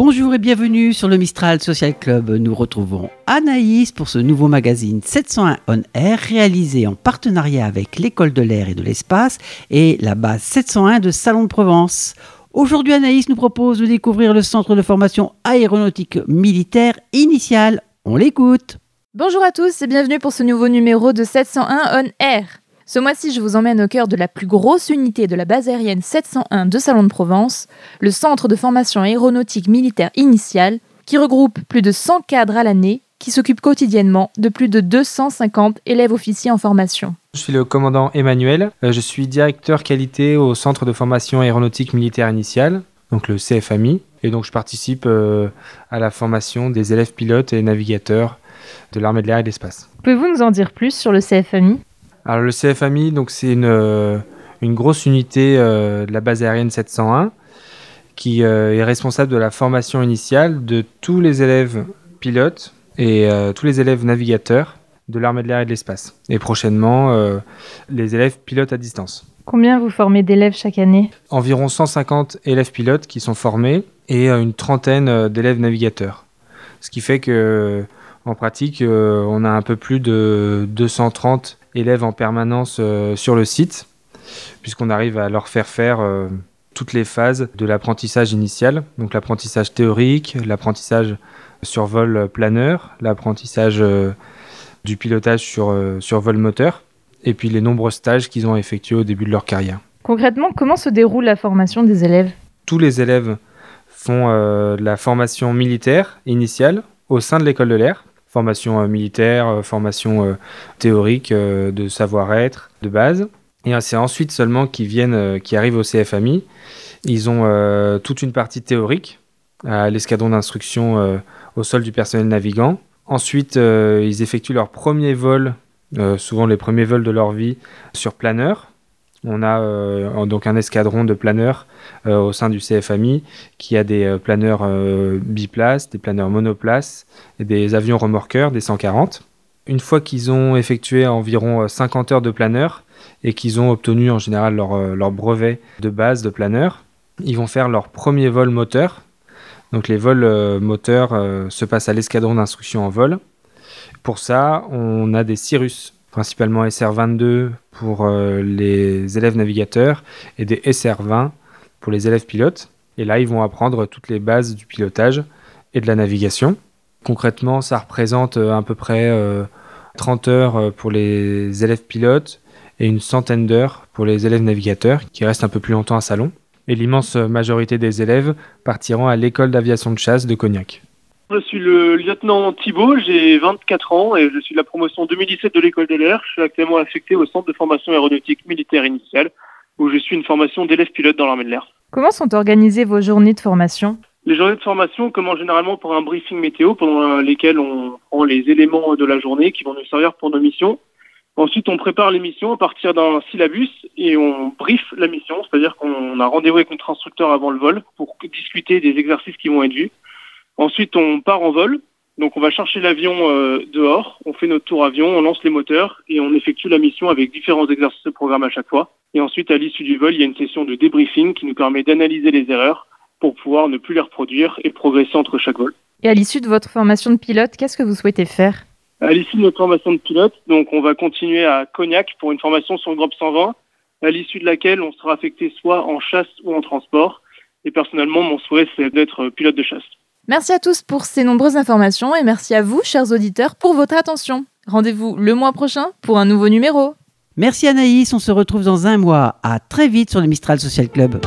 Bonjour et bienvenue sur le Mistral Social Club. Nous retrouvons Anaïs pour ce nouveau magazine 701 On Air réalisé en partenariat avec l'École de l'air et de l'espace et la base 701 de Salon de Provence. Aujourd'hui, Anaïs nous propose de découvrir le centre de formation aéronautique militaire initial. On l'écoute. Bonjour à tous et bienvenue pour ce nouveau numéro de 701 On Air. Ce mois-ci, je vous emmène au cœur de la plus grosse unité de la base aérienne 701 de Salon de Provence, le Centre de formation aéronautique militaire initiale, qui regroupe plus de 100 cadres à l'année qui s'occupent quotidiennement de plus de 250 élèves officiers en formation. Je suis le commandant Emmanuel, euh, je suis directeur qualité au Centre de formation aéronautique militaire initiale, donc le CFAMI, et donc je participe euh, à la formation des élèves pilotes et navigateurs de l'armée de l'air et de l'espace. Pouvez-vous nous en dire plus sur le CFAMI alors le CFAMI, donc c'est une, euh, une, grosse unité euh, de la base aérienne 701 qui euh, est responsable de la formation initiale de tous les élèves pilotes et tous les élèves navigateurs de l'armée de l'air et de l'espace. Et prochainement, les élèves pilotes à distance. Combien vous formez d'élèves chaque année? Environ 150 élèves pilotes qui sont formés et une trentaine d'élèves navigateurs. Ce qui fait que en pratique, on a un peu plus de 230 élèves en permanence euh, sur le site, puisqu'on arrive à leur faire faire euh, toutes les phases de l'apprentissage initial, donc l'apprentissage théorique, l'apprentissage sur vol planeur, l'apprentissage euh, du pilotage sur, sur vol moteur, et puis les nombreux stages qu'ils ont effectués au début de leur carrière. Concrètement, comment se déroule la formation des élèves? Tous les élèves font la formation militaire initiale au sein de l'école de l'air, formation euh, militaire, euh, formation euh, théorique de savoir-être de base. Et c'est ensuite seulement qu'ils viennent, qui arrivent au CFAMI. Ils ont toute une partie théorique à l'escadron d'instruction au sol du personnel navigant. Ensuite, ils effectuent leur premier vol, souvent les premiers vols de leur vie, sur planeur. On a euh, donc un escadron de planeurs euh, au sein du CFAMI qui a des euh, planeurs biplaces, des planeurs monoplaces et des avions remorqueurs, des 140. Une fois qu'ils ont effectué environ 50 heures de planeur et qu'ils ont obtenu en général leur, leur, brevet de base de planeur, ils vont faire leur premier vol moteur. Donc les vols moteurs se passent à l'escadron d'instruction en vol. Pour ça, on a des Cirrus principalement SR22 pour euh, les élèves navigateurs et des SR20 pour les élèves pilotes. Et là, ils vont apprendre toutes les bases du pilotage et de la navigation. Concrètement, ça représente euh, à peu près 30 euh, heures pour les élèves pilotes et une centaine d'heures pour les élèves navigateurs qui restent un peu plus longtemps à Salon. Et l'immense majorité des élèves partiront à l'école d'aviation de chasse de Cognac. Je suis le lieutenant Thibault, j'ai 24 ans et je suis de la promotion 2017 de l'école de l'air. Je suis actuellement affecté au centre de formation aéronautique militaire initiale où je suis une formation d'élève pilote dans l'armée de l'air. Comment sont organisées vos journées de formation? Les journées de formation commencent généralement par un briefing météo pendant lesquels on prend les éléments de la journée qui vont nous servir pour nos missions. Ensuite, on prépare les missions à partir d'un syllabus et on brief la mission, c'est-à-dire qu'on a rendez-vous avec notre instructeur avant le vol pour discuter des exercices qui vont être vus. Ensuite, on part en vol. Donc, on va chercher l'avion euh, dehors. On fait notre tour avion, on lance les moteurs et on effectue la mission avec différents exercices de programme à chaque fois. Et ensuite, à l'issue du vol, il y a une session de débriefing qui nous permet d'analyser les erreurs pour pouvoir ne plus les reproduire et progresser entre chaque vol. Et à l'issue de votre formation de pilote, qu'est-ce que vous souhaitez faire? À l'issue de notre formation de pilote, donc on va continuer à Cognac pour une formation sur le groupe 120, à l'issue de laquelle on sera affecté soit en chasse ou en transport. Et personnellement, mon souhait, c'est d'être pilote de chasse. Merci à tous pour ces nombreuses informations et merci à vous, chers auditeurs, pour votre attention. Rendez-vous le mois prochain pour un nouveau numéro. Merci Anaïs, on se retrouve dans un mois. À très vite sur le Mistral Social Club.